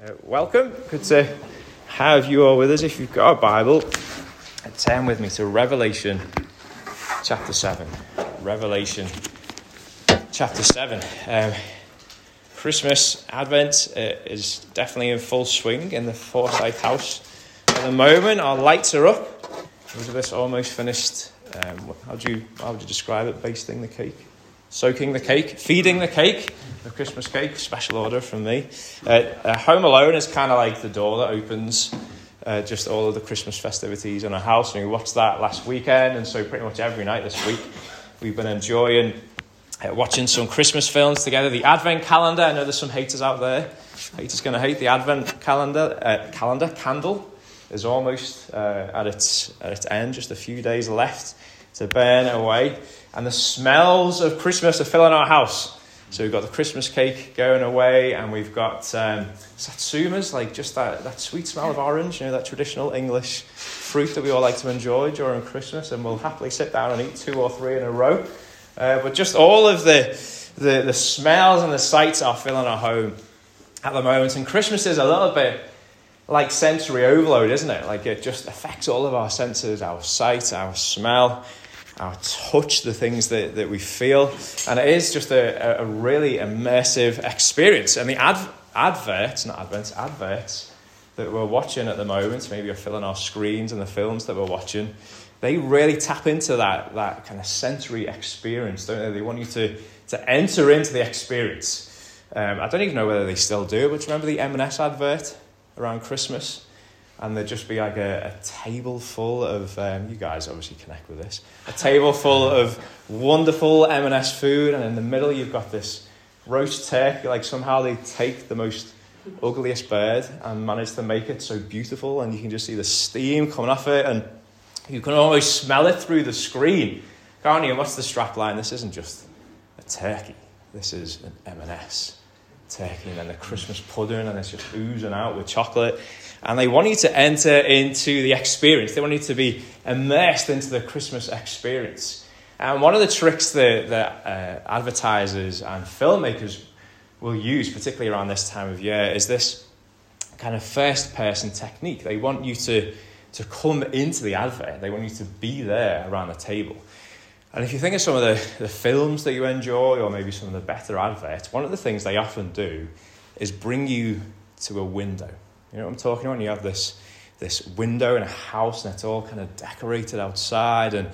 Uh, welcome. Good to have you all with us. If you've got a Bible, turn with me to Revelation chapter 7. Revelation chapter 7. Um, Christmas Advent uh, is definitely in full swing in the Forsyth house at the moment. Our lights are up. Elizabeth's almost finished. Um, how, do you, how would you describe it? Basting the cake? Soaking the cake, feeding the cake, the Christmas cake, special order from me. Uh, uh, Home Alone is kind of like the door that opens uh, just all of the Christmas festivities in our house. And we watched that last weekend, and so pretty much every night this week we've been enjoying uh, watching some Christmas films together. The Advent calendar, I know there's some haters out there. Haters going to hate the Advent calendar. Uh, calendar candle is almost uh, at its at its end, just a few days left to burn away and the smells of Christmas are filling our house. So we've got the Christmas cake going away, and we've got um, satsumas, like just that, that sweet smell of orange, you know, that traditional English fruit that we all like to enjoy during Christmas, and we'll happily sit down and eat two or three in a row. Uh, but just all of the, the, the smells and the sights are filling our home at the moment. And Christmas is a little bit like sensory overload, isn't it? Like it just affects all of our senses our sight, our smell, our touch, the things that, that we feel. And it is just a, a really immersive experience. And the ad, adverts, not adverts, adverts that we're watching at the moment, maybe you're filling our screens and the films that we're watching, they really tap into that, that kind of sensory experience, don't they? They want you to, to enter into the experience. Um, I don't even know whether they still do, but remember the M&S advert around Christmas? And there'd just be like a, a table full of um, you guys obviously connect with this. A table full of wonderful m&s food and in the middle you've got this roast turkey. Like somehow they take the most ugliest bird and manage to make it so beautiful and you can just see the steam coming off it and you can almost smell it through the screen. Can't you? What's the strap line? This isn't just a turkey. This is an m&s turkey and then the christmas pudding and it's just oozing out with chocolate and they want you to enter into the experience. They want you to be immersed into the Christmas experience. And one of the tricks that, that uh, advertisers and filmmakers will use, particularly around this time of year, is this kind of first person technique. They want you to, to come into the advert, they want you to be there around the table. And if you think of some of the, the films that you enjoy, or maybe some of the better adverts, one of the things they often do is bring you to a window. You know what I'm talking about? And you have this, this window in a house and it's all kind of decorated outside and,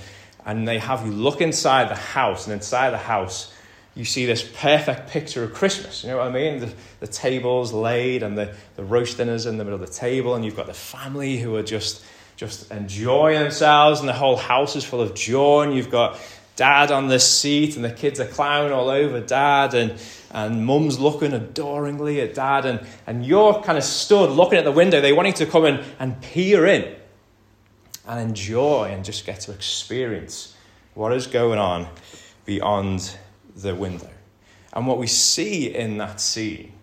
and they have you look inside the house and inside the house you see this perfect picture of Christmas. You know what I mean? The, the table's laid and the, the roast dinner's in the middle of the table and you've got the family who are just, just enjoying themselves and the whole house is full of joy and you've got dad on the seat and the kids are clowning all over dad and, and mum's looking adoringly at dad and, and you're kind of stood looking at the window. They wanting to come in and peer in and enjoy and just get to experience what is going on beyond the window. And what we see in that scene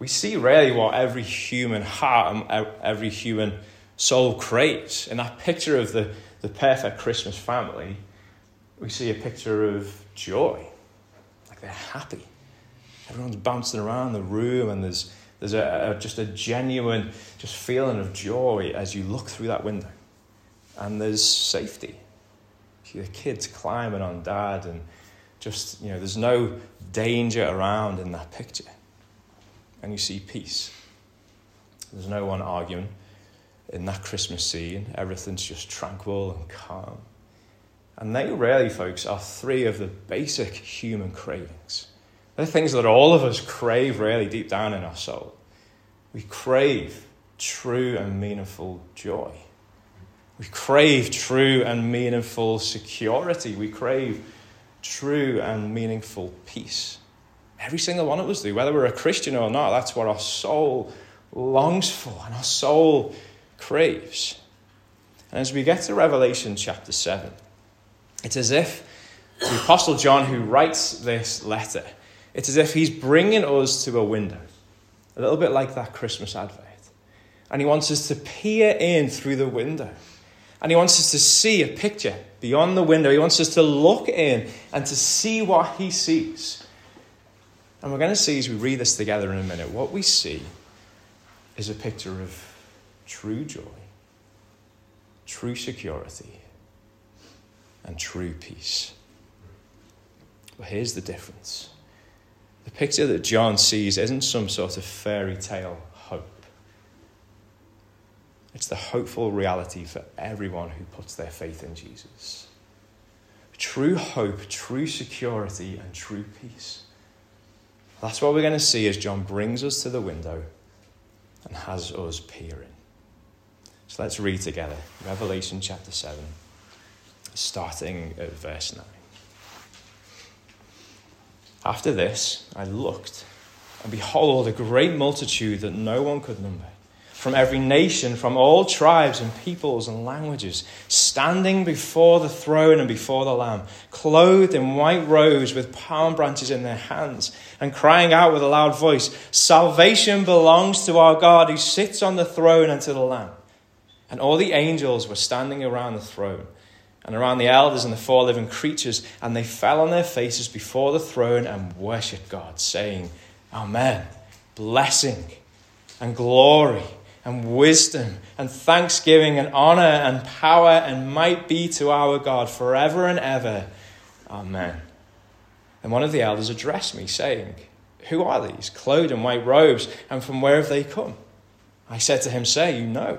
we see really what every human heart and every human soul craves in that picture of the, the perfect christmas family we see a picture of joy. Like they're happy. Everyone's bouncing around the room, and there's, there's a, a, just a genuine just feeling of joy as you look through that window. And there's safety. The kids climbing on dad, and just, you know, there's no danger around in that picture. And you see peace. There's no one arguing in that Christmas scene. Everything's just tranquil and calm. And they really, folks, are three of the basic human cravings. They're things that all of us crave really deep down in our soul. We crave true and meaningful joy. We crave true and meaningful security. We crave true and meaningful peace. Every single one of us do, whether we're a Christian or not, that's what our soul longs for and our soul craves. And as we get to Revelation chapter 7, it's as if the Apostle John, who writes this letter, it's as if he's bringing us to a window, a little bit like that Christmas advert. And he wants us to peer in through the window. And he wants us to see a picture beyond the window. He wants us to look in and to see what he sees. And we're going to see as we read this together in a minute, what we see is a picture of true joy, true security, and true peace. But here's the difference the picture that John sees isn't some sort of fairy tale hope. It's the hopeful reality for everyone who puts their faith in Jesus. True hope, true security, and true peace. That's what we're going to see as John brings us to the window and has us peering. So let's read together Revelation chapter 7, starting at verse 9. After this, I looked, and behold, a great multitude that no one could number, from every nation, from all tribes and peoples and languages, standing before the throne and before the Lamb, clothed in white robes with palm branches in their hands, and crying out with a loud voice Salvation belongs to our God who sits on the throne and to the Lamb. And all the angels were standing around the throne and around the elders and the four living creatures, and they fell on their faces before the throne and worshipped God, saying, Amen. Blessing and glory and wisdom and thanksgiving and honor and power and might be to our God forever and ever. Amen. And one of the elders addressed me, saying, Who are these, clothed in white robes, and from where have they come? I said to him, Say, you know.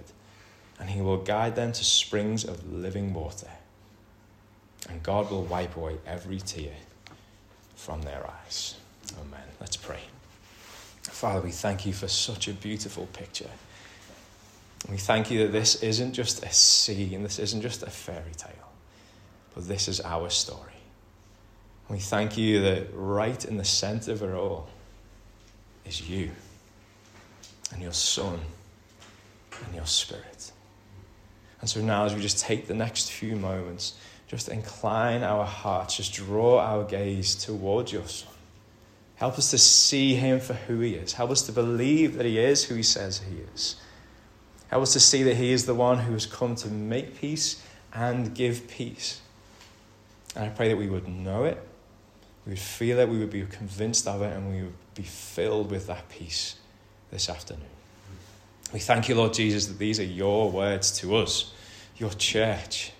and he will guide them to springs of living water. And God will wipe away every tear from their eyes. Amen. Let's pray. Father, we thank you for such a beautiful picture. We thank you that this isn't just a scene, this isn't just a fairy tale, but this is our story. We thank you that right in the center of it all is you and your Son and your Spirit. And so now, as we just take the next few moments, just incline our hearts, just draw our gaze towards your Son. Help us to see him for who he is. Help us to believe that he is who he says he is. Help us to see that he is the one who has come to make peace and give peace. And I pray that we would know it, we would feel it, we would be convinced of it, and we would be filled with that peace this afternoon. We thank you, Lord Jesus, that these are your words to us, your church.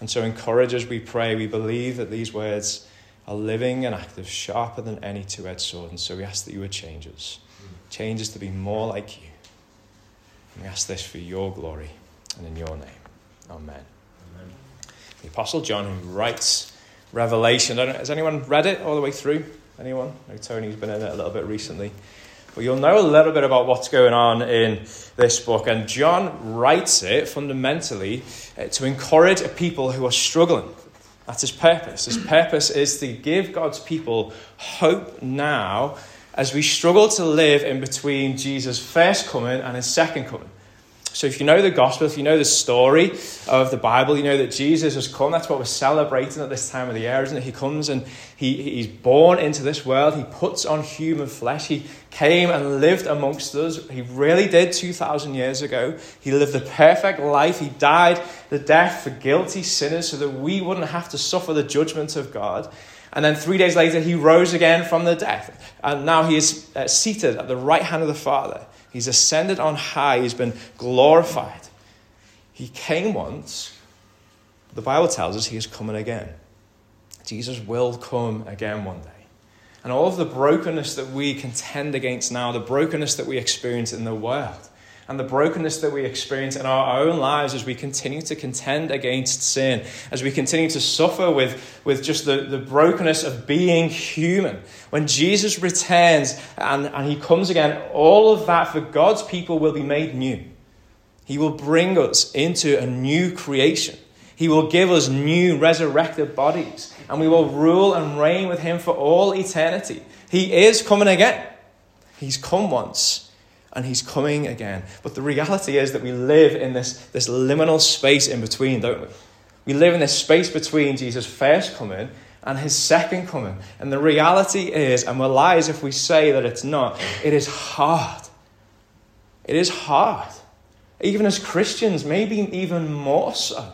And so encourage us, we pray. We believe that these words are living and active, sharper than any two edged sword. And so we ask that you would change us. Change us to be more like you. And we ask this for your glory and in your name. Amen. Amen. The Apostle John, who writes Revelation, has anyone read it all the way through? Anyone? No, Tony's been in it a little bit recently. But you'll know a little bit about what's going on in this book. And John writes it fundamentally uh, to encourage people who are struggling. That's his purpose. His purpose is to give God's people hope now as we struggle to live in between Jesus' first coming and his second coming. So, if you know the gospel, if you know the story of the Bible, you know that Jesus has come. That's what we're celebrating at this time of the year, isn't it? He comes and he, he's born into this world. He puts on human flesh. He came and lived amongst us. He really did 2,000 years ago. He lived the perfect life. He died the death for guilty sinners so that we wouldn't have to suffer the judgment of God. And then three days later, he rose again from the death. And now he is uh, seated at the right hand of the Father. He's ascended on high, he's been glorified. He came once. The Bible tells us he is coming again. Jesus will come again one day. And all of the brokenness that we contend against now, the brokenness that we experience in the world, and the brokenness that we experience in our own lives as we continue to contend against sin, as we continue to suffer with, with just the, the brokenness of being human. When Jesus returns and, and he comes again, all of that for God's people will be made new. He will bring us into a new creation. He will give us new resurrected bodies, and we will rule and reign with him for all eternity. He is coming again. He's come once and he's coming again. But the reality is that we live in this, this liminal space in between, don't we? We live in this space between Jesus' first coming and his second coming. And the reality is, and we're lies if we say that it's not, it is hard. It is hard. Even as Christians, maybe even more so.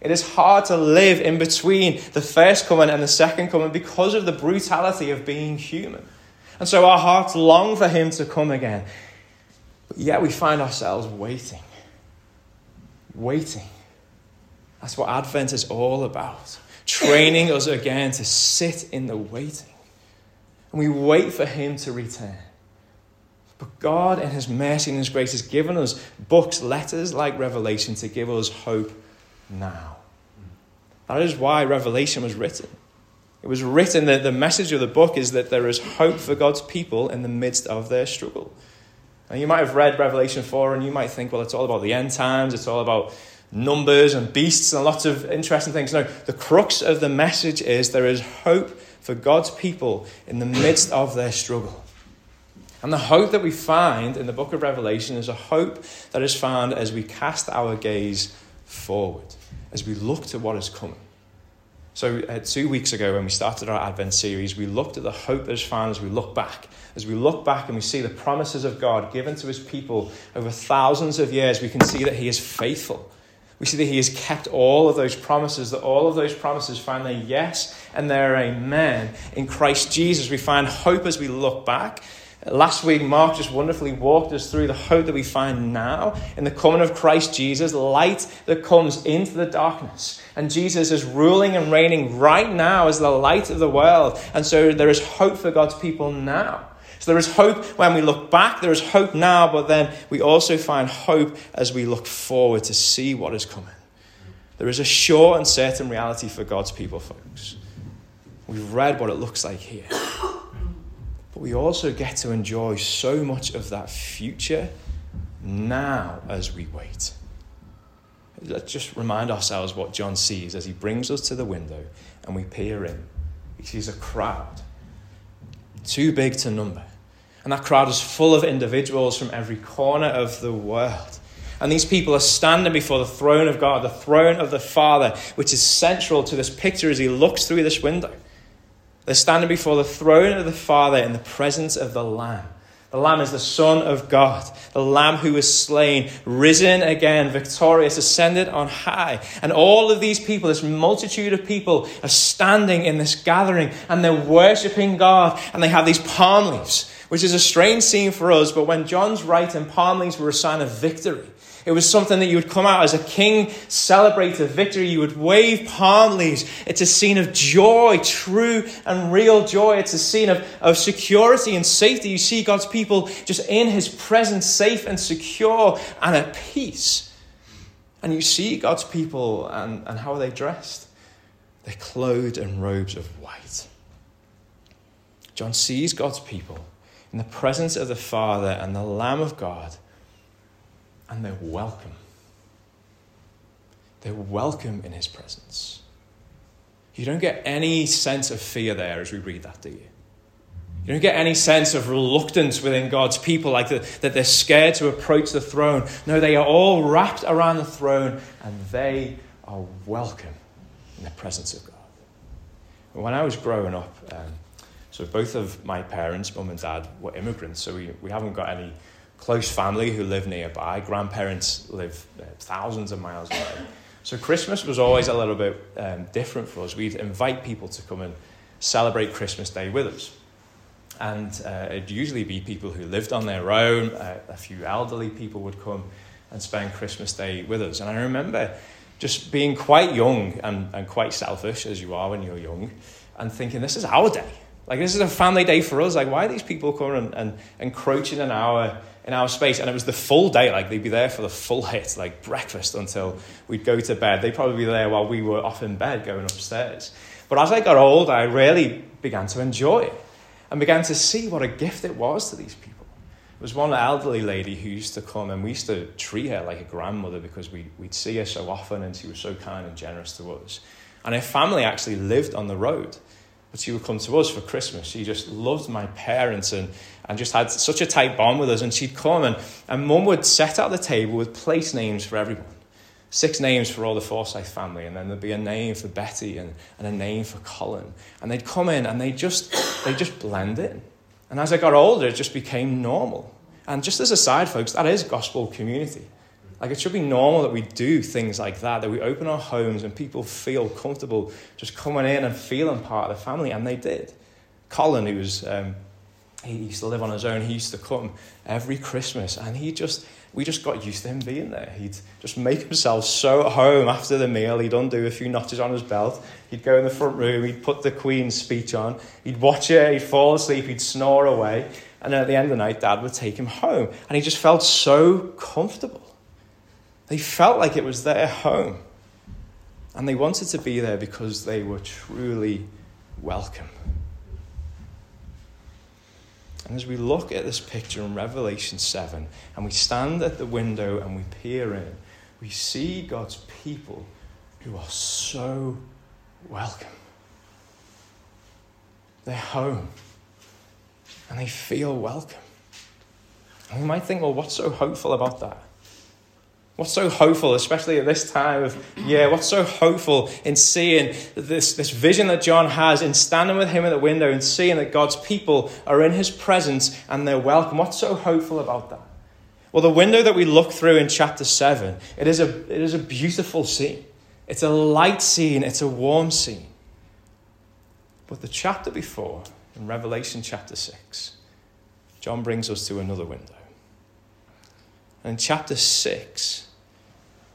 It is hard to live in between the first coming and the second coming because of the brutality of being human. And so our hearts long for him to come again. But yet we find ourselves waiting. Waiting. That's what Advent is all about. Training us again to sit in the waiting. And we wait for him to return. But God, in His mercy and His grace, has given us books, letters like Revelation, to give us hope now. That is why Revelation was written. It was written that the message of the book is that there is hope for God's people in the midst of their struggle. And you might have read Revelation 4 and you might think, well, it's all about the end times, it's all about numbers and beasts and lots of interesting things. No, the crux of the message is there is hope for God's people in the midst of their struggle. And the hope that we find in the book of Revelation is a hope that is found as we cast our gaze forward, as we look to what is coming. So, uh, two weeks ago, when we started our Advent series, we looked at the hope that is found as we look back. As we look back and we see the promises of God given to his people over thousands of years, we can see that he is faithful. We see that he has kept all of those promises, that all of those promises find their yes and their amen in Christ Jesus. We find hope as we look back Last week, Mark just wonderfully walked us through the hope that we find now in the coming of Christ Jesus, light that comes into the darkness. And Jesus is ruling and reigning right now as the light of the world. And so there is hope for God's people now. So there is hope when we look back, there is hope now, but then we also find hope as we look forward to see what is coming. There is a sure and certain reality for God's people, folks. We've read what it looks like here. But we also get to enjoy so much of that future now as we wait. Let's just remind ourselves what John sees as he brings us to the window and we peer in. He sees a crowd, too big to number. And that crowd is full of individuals from every corner of the world. And these people are standing before the throne of God, the throne of the Father, which is central to this picture as he looks through this window. They're standing before the throne of the Father in the presence of the Lamb. The Lamb is the Son of God, the Lamb who was slain, risen again, victorious, ascended on high. And all of these people, this multitude of people, are standing in this gathering and they're worshipping God and they have these palm leaves, which is a strange scene for us. But when John's writing, palm leaves were a sign of victory. It was something that you would come out as a king, celebrate a victory. You would wave palm leaves. It's a scene of joy, true and real joy. It's a scene of, of security and safety. You see God's people just in his presence, safe and secure and at peace. And you see God's people, and, and how are they dressed? They're clothed in robes of white. John sees God's people in the presence of the Father and the Lamb of God and they're welcome. They're welcome in his presence. You don't get any sense of fear there as we read that, do you? You don't get any sense of reluctance within God's people, like the, that they're scared to approach the throne. No, they are all wrapped around the throne and they are welcome in the presence of God. When I was growing up, um, so both of my parents, mum and dad, were immigrants, so we, we haven't got any close family who live nearby. Grandparents live uh, thousands of miles away. So Christmas was always a little bit um, different for us. We'd invite people to come and celebrate Christmas Day with us. And uh, it'd usually be people who lived on their own. Uh, a few elderly people would come and spend Christmas Day with us. And I remember just being quite young and, and quite selfish, as you are when you're young, and thinking, this is our day. Like, this is a family day for us. Like, why are these people coming and, and encroaching in our in our space. And it was the full day, like they'd be there for the full hit, like breakfast until we'd go to bed. They'd probably be there while we were off in bed going upstairs. But as I got older, I really began to enjoy it and began to see what a gift it was to these people. There was one elderly lady who used to come and we used to treat her like a grandmother because we, we'd see her so often and she was so kind and generous to us. And her family actually lived on the road. But she would come to us for Christmas. She just loved my parents and, and just had such a tight bond with us. And she'd come and, and mum would set out the table with place names for everyone. Six names for all the Forsyth family, and then there'd be a name for Betty and, and a name for Colin. And they'd come in and they just they just blend in. And as I got older, it just became normal. And just as a side, folks, that is gospel community. Like it should be normal that we do things like that, that we open our homes and people feel comfortable just coming in and feeling part of the family, and they did. Colin, who was um, he used to live on his own, he used to come every Christmas, and he just we just got used to him being there. He'd just make himself so at home after the meal. He'd undo a few notches on his belt. He'd go in the front room. He'd put the Queen's speech on. He'd watch it. He'd fall asleep. He'd snore away. And at the end of the night, Dad would take him home. And he just felt so comfortable. They felt like it was their home. And they wanted to be there because they were truly welcome. And as we look at this picture in Revelation 7, and we stand at the window and we peer in, we see God's people who are so welcome. They're home and they feel welcome. And we might think, well, what's so hopeful about that? What's so hopeful, especially at this time of year? What's so hopeful in seeing this, this vision that John has, in standing with him at the window and seeing that God's people are in his presence and they're welcome? What's so hopeful about that? Well, the window that we look through in chapter 7, it is a, it is a beautiful scene. It's a light scene, it's a warm scene. But the chapter before, in Revelation chapter 6, John brings us to another window. And in chapter 6,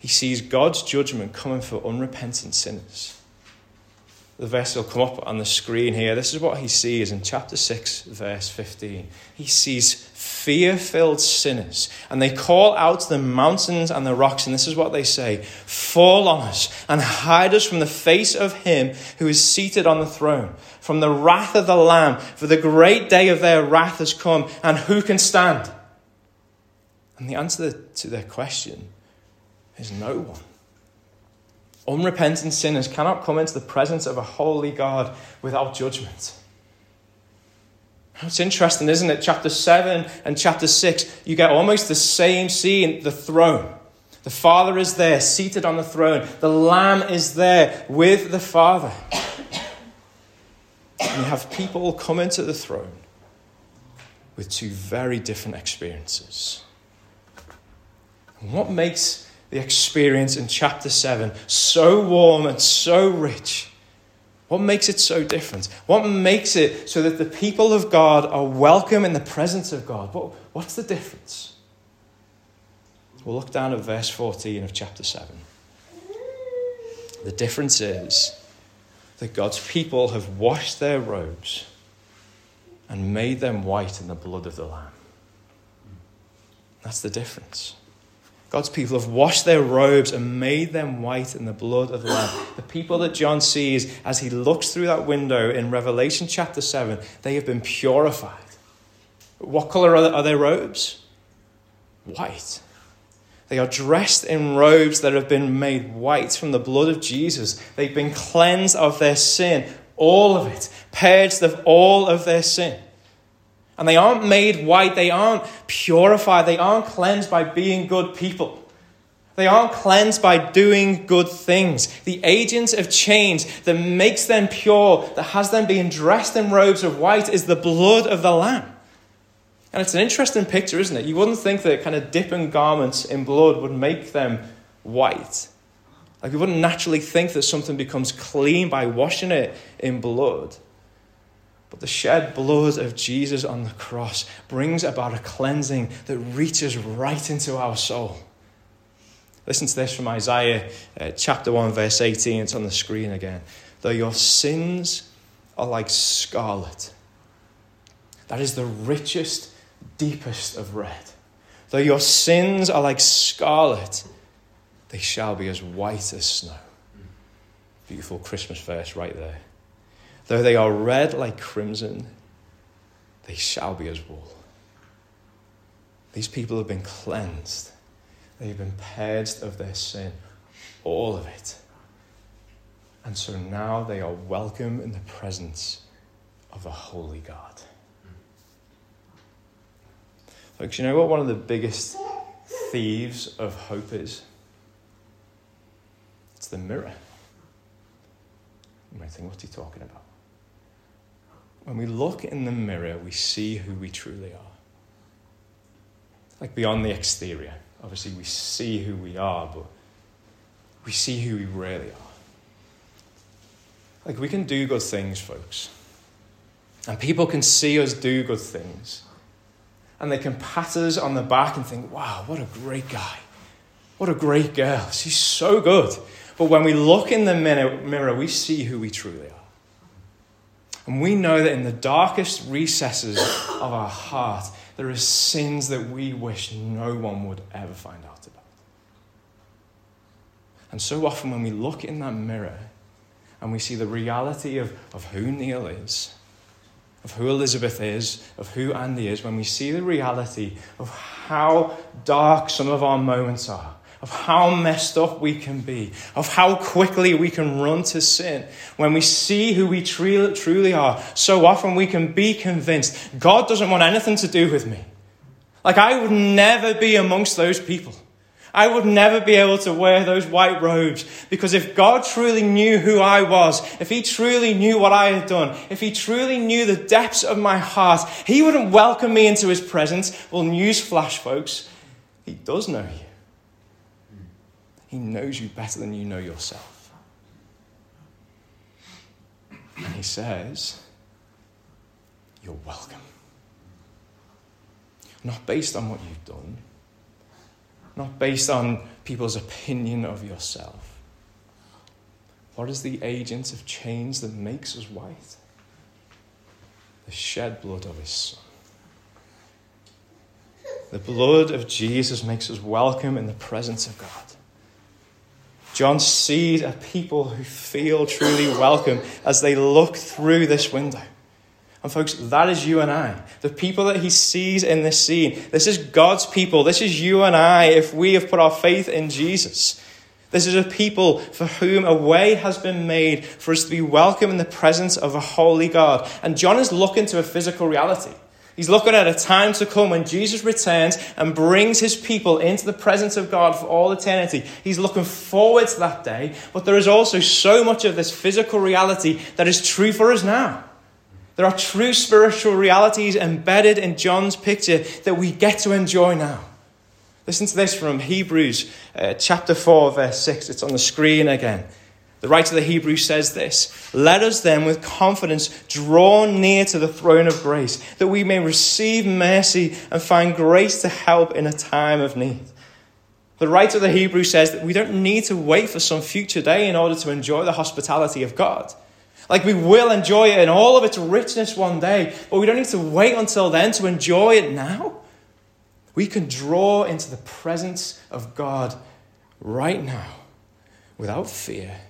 he sees God's judgment coming for unrepentant sinners. The verse will come up on the screen here. This is what he sees in chapter 6, verse 15. He sees fear filled sinners, and they call out to the mountains and the rocks, and this is what they say Fall on us and hide us from the face of him who is seated on the throne, from the wrath of the Lamb, for the great day of their wrath has come, and who can stand? And the answer to their question is no one. Unrepentant sinners cannot come into the presence of a holy God without judgment. It's interesting, isn't it? Chapter 7 and chapter 6, you get almost the same scene the throne. The Father is there, seated on the throne. The Lamb is there with the Father. And you have people come into the throne with two very different experiences. And what makes the experience in chapter 7 so warm and so rich? What makes it so different? What makes it so that the people of God are welcome in the presence of God? What, what's the difference? We'll look down at verse 14 of chapter 7. The difference is that God's people have washed their robes and made them white in the blood of the Lamb. That's the difference. God's people have washed their robes and made them white in the blood of the Lamb. The people that John sees as he looks through that window in Revelation chapter 7, they have been purified. What color are their robes? White. They are dressed in robes that have been made white from the blood of Jesus. They've been cleansed of their sin, all of it, purged of all of their sin. And they aren't made white, they aren't purified, they aren't cleansed by being good people. They aren't cleansed by doing good things. The agent of change that makes them pure, that has them being dressed in robes of white, is the blood of the Lamb. And it's an interesting picture, isn't it? You wouldn't think that kind of dipping garments in blood would make them white. Like, you wouldn't naturally think that something becomes clean by washing it in blood. But the shed blood of Jesus on the cross brings about a cleansing that reaches right into our soul. Listen to this from Isaiah uh, chapter 1, verse 18. It's on the screen again. Though your sins are like scarlet, that is the richest, deepest of red. Though your sins are like scarlet, they shall be as white as snow. Beautiful Christmas verse right there. Though they are red like crimson, they shall be as wool. These people have been cleansed. They've been purged of their sin, all of it. And so now they are welcome in the presence of a holy God. Folks, you know what one of the biggest thieves of hope is? It's the mirror. You might think, what's he talking about? When we look in the mirror, we see who we truly are. Like beyond the exterior. Obviously, we see who we are, but we see who we really are. Like, we can do good things, folks. And people can see us do good things. And they can pat us on the back and think, wow, what a great guy. What a great girl. She's so good. But when we look in the mirror, we see who we truly are. And we know that in the darkest recesses of our heart, there are sins that we wish no one would ever find out about. And so often, when we look in that mirror and we see the reality of, of who Neil is, of who Elizabeth is, of who Andy is, when we see the reality of how dark some of our moments are, of how messed up we can be, of how quickly we can run to sin, when we see who we truly are, so often we can be convinced God doesn't want anything to do with me. Like I would never be amongst those people. I would never be able to wear those white robes because if God truly knew who I was, if He truly knew what I had done, if He truly knew the depths of my heart, He wouldn't welcome me into His presence. Well, newsflash, folks, He does know you. He knows you better than you know yourself. And He says, You're welcome. Not based on what you've done not based on people's opinion of yourself. What is the agent of change that makes us white? The shed blood of his son. The blood of Jesus makes us welcome in the presence of God. John sees a people who feel truly welcome as they look through this window. And folks, that is you and I. The people that he sees in this scene. This is God's people. This is you and I if we have put our faith in Jesus. This is a people for whom a way has been made for us to be welcome in the presence of a holy God. And John is looking to a physical reality. He's looking at a time to come when Jesus returns and brings his people into the presence of God for all eternity. He's looking forward to that day, but there is also so much of this physical reality that is true for us now. There are true spiritual realities embedded in John's picture that we get to enjoy now. Listen to this from Hebrews uh, chapter 4, verse 6. It's on the screen again. The writer of the Hebrews says this Let us then with confidence draw near to the throne of grace, that we may receive mercy and find grace to help in a time of need. The writer of the Hebrews says that we don't need to wait for some future day in order to enjoy the hospitality of God. Like we will enjoy it in all of its richness one day, but we don't need to wait until then to enjoy it now. We can draw into the presence of God right now without fear,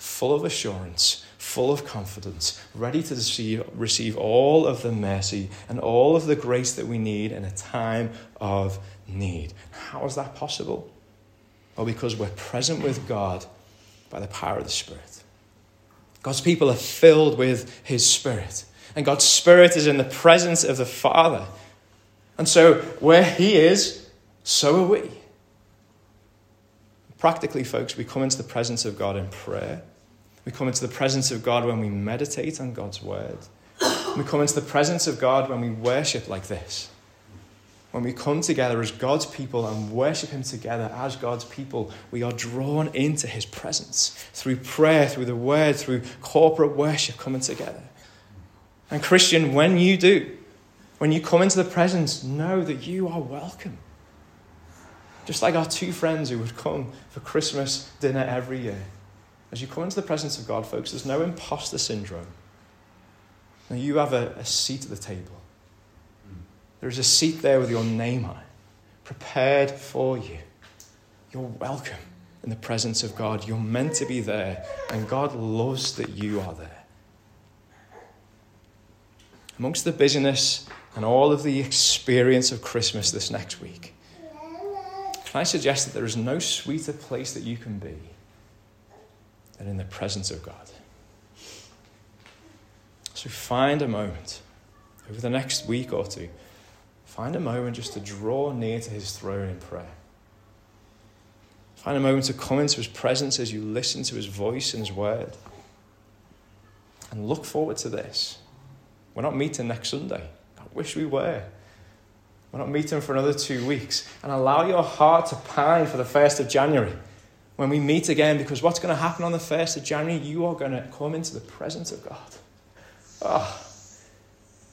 full of assurance, full of confidence, ready to receive, receive all of the mercy and all of the grace that we need in a time of need. How is that possible? Well, because we're present with God by the power of the Spirit. God's people are filled with His Spirit. And God's Spirit is in the presence of the Father. And so, where He is, so are we. Practically, folks, we come into the presence of God in prayer. We come into the presence of God when we meditate on God's Word. We come into the presence of God when we worship like this when we come together as God's people and worship Him together as God's people, we are drawn into His presence through prayer, through the Word, through corporate worship coming together. And, Christian, when you do, when you come into the presence, know that you are welcome. Just like our two friends who would come for Christmas dinner every year. As you come into the presence of God, folks, there's no imposter syndrome. Now, you have a, a seat at the table. There's a seat there with your name on it, prepared for you. You're welcome in the presence of God. You're meant to be there, and God loves that you are there. Amongst the busyness and all of the experience of Christmas this next week, can I suggest that there is no sweeter place that you can be than in the presence of God. So find a moment over the next week or two, find a moment just to draw near to his throne in prayer. Find a moment to come into his presence as you listen to his voice and his word. And look forward to this. We're not meeting next Sunday. I wish we were. We're not meeting for another two weeks. And allow your heart to pine for the 1st of January when we meet again, because what's going to happen on the 1st of January? You are going to come into the presence of God. Oh,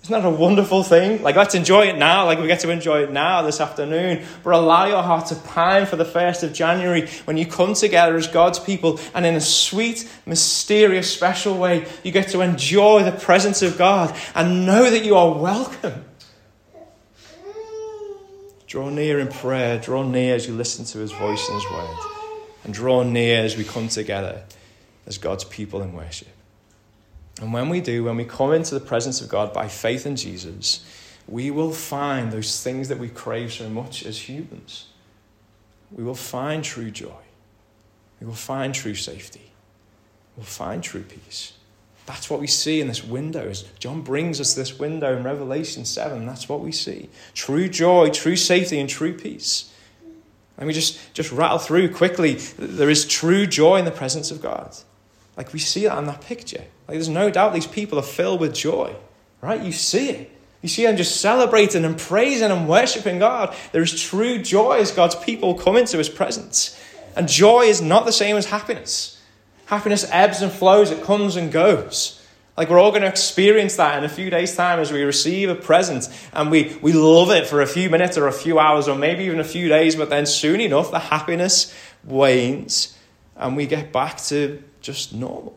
isn't that a wonderful thing? Like, let's enjoy it now, like we get to enjoy it now this afternoon. But allow your heart to pine for the 1st of January when you come together as God's people and in a sweet, mysterious, special way, you get to enjoy the presence of God and know that you are welcome. Draw near in prayer, draw near as you listen to his voice and his word, and draw near as we come together as God's people in worship. And when we do, when we come into the presence of God by faith in Jesus, we will find those things that we crave so much as humans. We will find true joy. We will find true safety. We'll find true peace. That's what we see in this window. As John brings us this window in Revelation 7, that's what we see. True joy, true safety, and true peace. Let me just, just rattle through quickly. There is true joy in the presence of God. Like we see that in that picture. Like there's no doubt these people are filled with joy, right? You see it. You see them just celebrating and praising and worshiping God. There is true joy as God's people come into his presence. And joy is not the same as happiness. Happiness ebbs and flows, it comes and goes. Like we're all going to experience that in a few days' time as we receive a present and we, we love it for a few minutes or a few hours or maybe even a few days, but then soon enough the happiness wanes and we get back to just normal.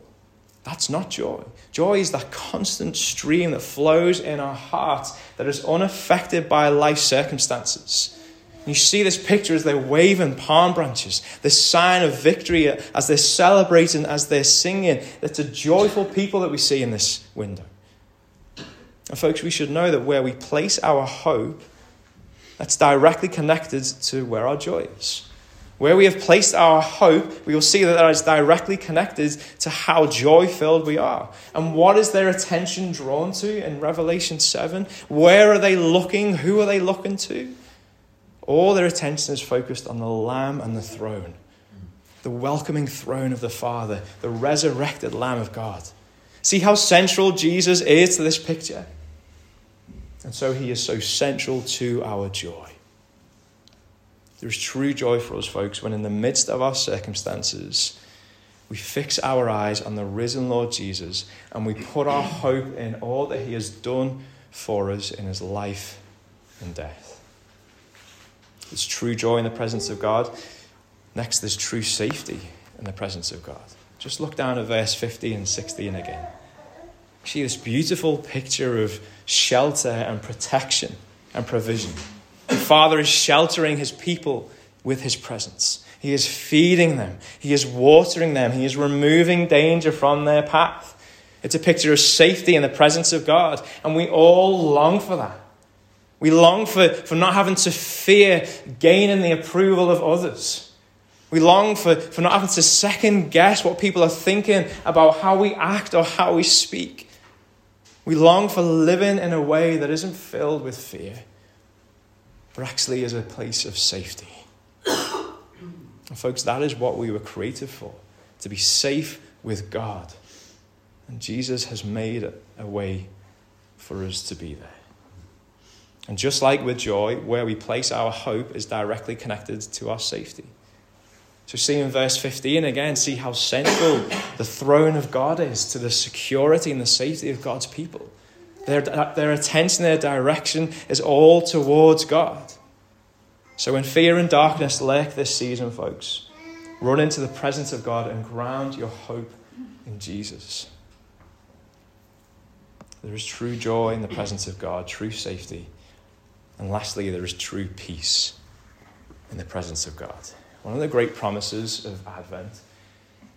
That's not joy. Joy is that constant stream that flows in our hearts that is unaffected by life circumstances. You see this picture as they're waving palm branches, this sign of victory uh, as they're celebrating, as they're singing. It's a joyful people that we see in this window. And, folks, we should know that where we place our hope, that's directly connected to where our joy is. Where we have placed our hope, we will see that that is directly connected to how joy filled we are. And what is their attention drawn to in Revelation 7? Where are they looking? Who are they looking to? All their attention is focused on the Lamb and the throne, the welcoming throne of the Father, the resurrected Lamb of God. See how central Jesus is to this picture? And so he is so central to our joy. There is true joy for us, folks, when in the midst of our circumstances, we fix our eyes on the risen Lord Jesus and we put our hope in all that he has done for us in his life and death. There's true joy in the presence of God. Next, there's true safety in the presence of God. Just look down at verse 50 and 16 again. See this beautiful picture of shelter and protection and provision. The Father is sheltering his people with his presence. He is feeding them, he is watering them, he is removing danger from their path. It's a picture of safety in the presence of God, and we all long for that. We long for, for not having to fear gaining the approval of others. We long for, for not having to second guess what people are thinking about how we act or how we speak. We long for living in a way that isn't filled with fear, but actually is a place of safety. and folks, that is what we were created for to be safe with God. And Jesus has made a way for us to be there. And just like with joy, where we place our hope is directly connected to our safety. So, see in verse 15 again, see how central the throne of God is to the security and the safety of God's people. Their, their attention, their direction is all towards God. So, when fear and darkness lurk this season, folks, run into the presence of God and ground your hope in Jesus. There is true joy in the presence of God, true safety and lastly, there is true peace in the presence of God. One of the great promises of Advent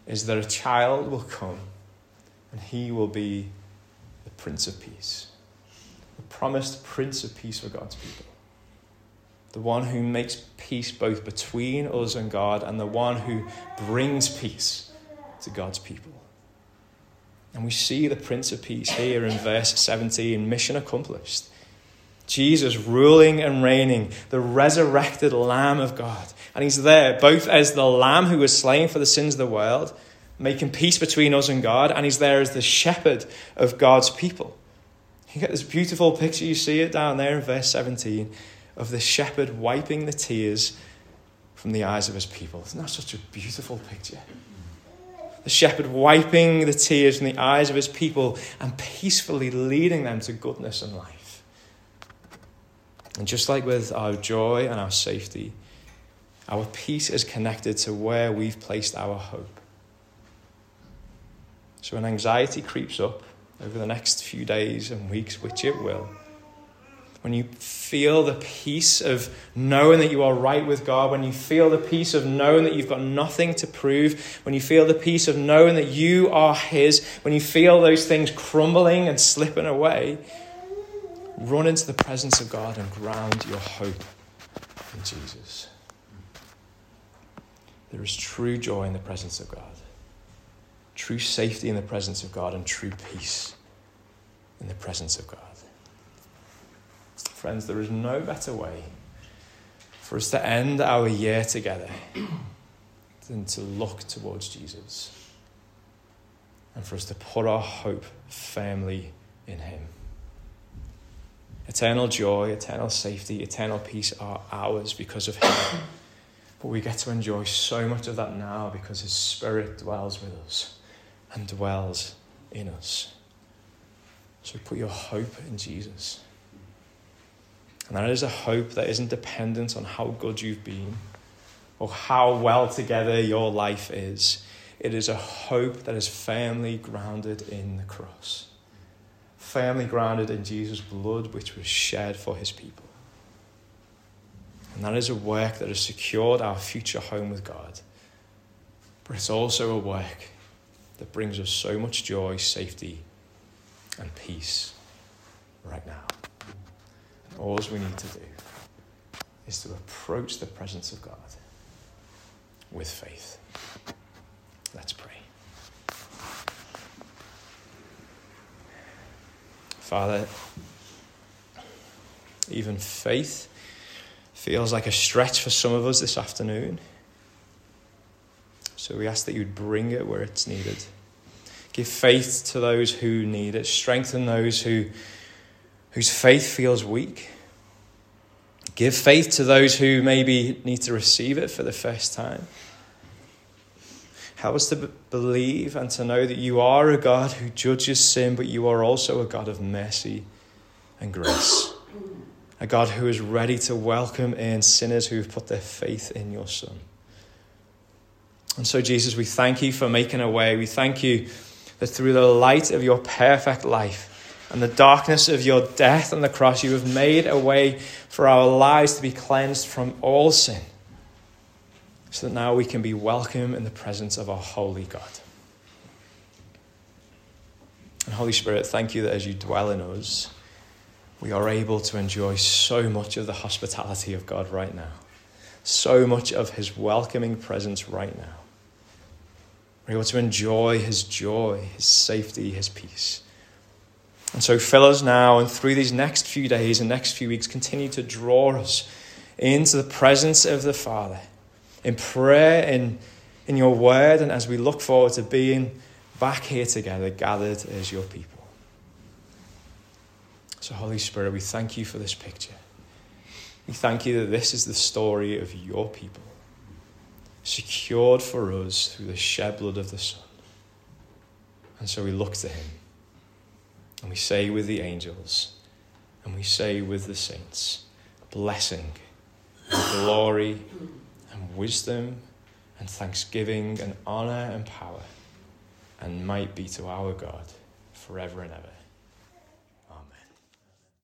is that a child will come and he will be the Prince of Peace, the promised Prince of Peace for God's people, the one who makes peace both between us and God, and the one who brings peace to God's people. And we see the Prince of Peace here in verse 17 mission accomplished. Jesus ruling and reigning, the resurrected Lamb of God. And he's there both as the Lamb who was slain for the sins of the world, making peace between us and God, and he's there as the shepherd of God's people. You get this beautiful picture, you see it down there in verse 17, of the shepherd wiping the tears from the eyes of his people. Isn't that such a beautiful picture? The shepherd wiping the tears from the eyes of his people and peacefully leading them to goodness and life. And just like with our joy and our safety, our peace is connected to where we've placed our hope. So when anxiety creeps up over the next few days and weeks, which it will, when you feel the peace of knowing that you are right with God, when you feel the peace of knowing that you've got nothing to prove, when you feel the peace of knowing that you are His, when you feel those things crumbling and slipping away, Run into the presence of God and ground your hope in Jesus. There is true joy in the presence of God, true safety in the presence of God, and true peace in the presence of God. Friends, there is no better way for us to end our year together than to look towards Jesus and for us to put our hope firmly in Him. Eternal joy, eternal safety, eternal peace are ours because of Him. but we get to enjoy so much of that now because His Spirit dwells with us and dwells in us. So put your hope in Jesus. And that is a hope that isn't dependent on how good you've been or how well together your life is. It is a hope that is firmly grounded in the cross firmly grounded in Jesus' blood, which was shed for his people. And that is a work that has secured our future home with God. But it's also a work that brings us so much joy, safety, and peace right now. And all we need to do is to approach the presence of God with faith. Let's pray. Father, even faith feels like a stretch for some of us this afternoon. So we ask that you'd bring it where it's needed. Give faith to those who need it. Strengthen those who, whose faith feels weak. Give faith to those who maybe need to receive it for the first time. Help us to believe and to know that you are a God who judges sin, but you are also a God of mercy and grace. A God who is ready to welcome in sinners who have put their faith in your Son. And so, Jesus, we thank you for making a way. We thank you that through the light of your perfect life and the darkness of your death on the cross, you have made a way for our lives to be cleansed from all sin so that now we can be welcome in the presence of our holy God. And Holy Spirit, thank you that as you dwell in us, we are able to enjoy so much of the hospitality of God right now, so much of his welcoming presence right now. We're able to enjoy his joy, his safety, his peace. And so fill us now and through these next few days and next few weeks, continue to draw us into the presence of the Father in prayer, in, in your word, and as we look forward to being back here together, gathered as your people. So, Holy Spirit, we thank you for this picture. We thank you that this is the story of your people, secured for us through the shed blood of the Son. And so we look to him, and we say with the angels, and we say with the saints, blessing, glory, wisdom and thanksgiving and honor and power and might be to our God forever and ever.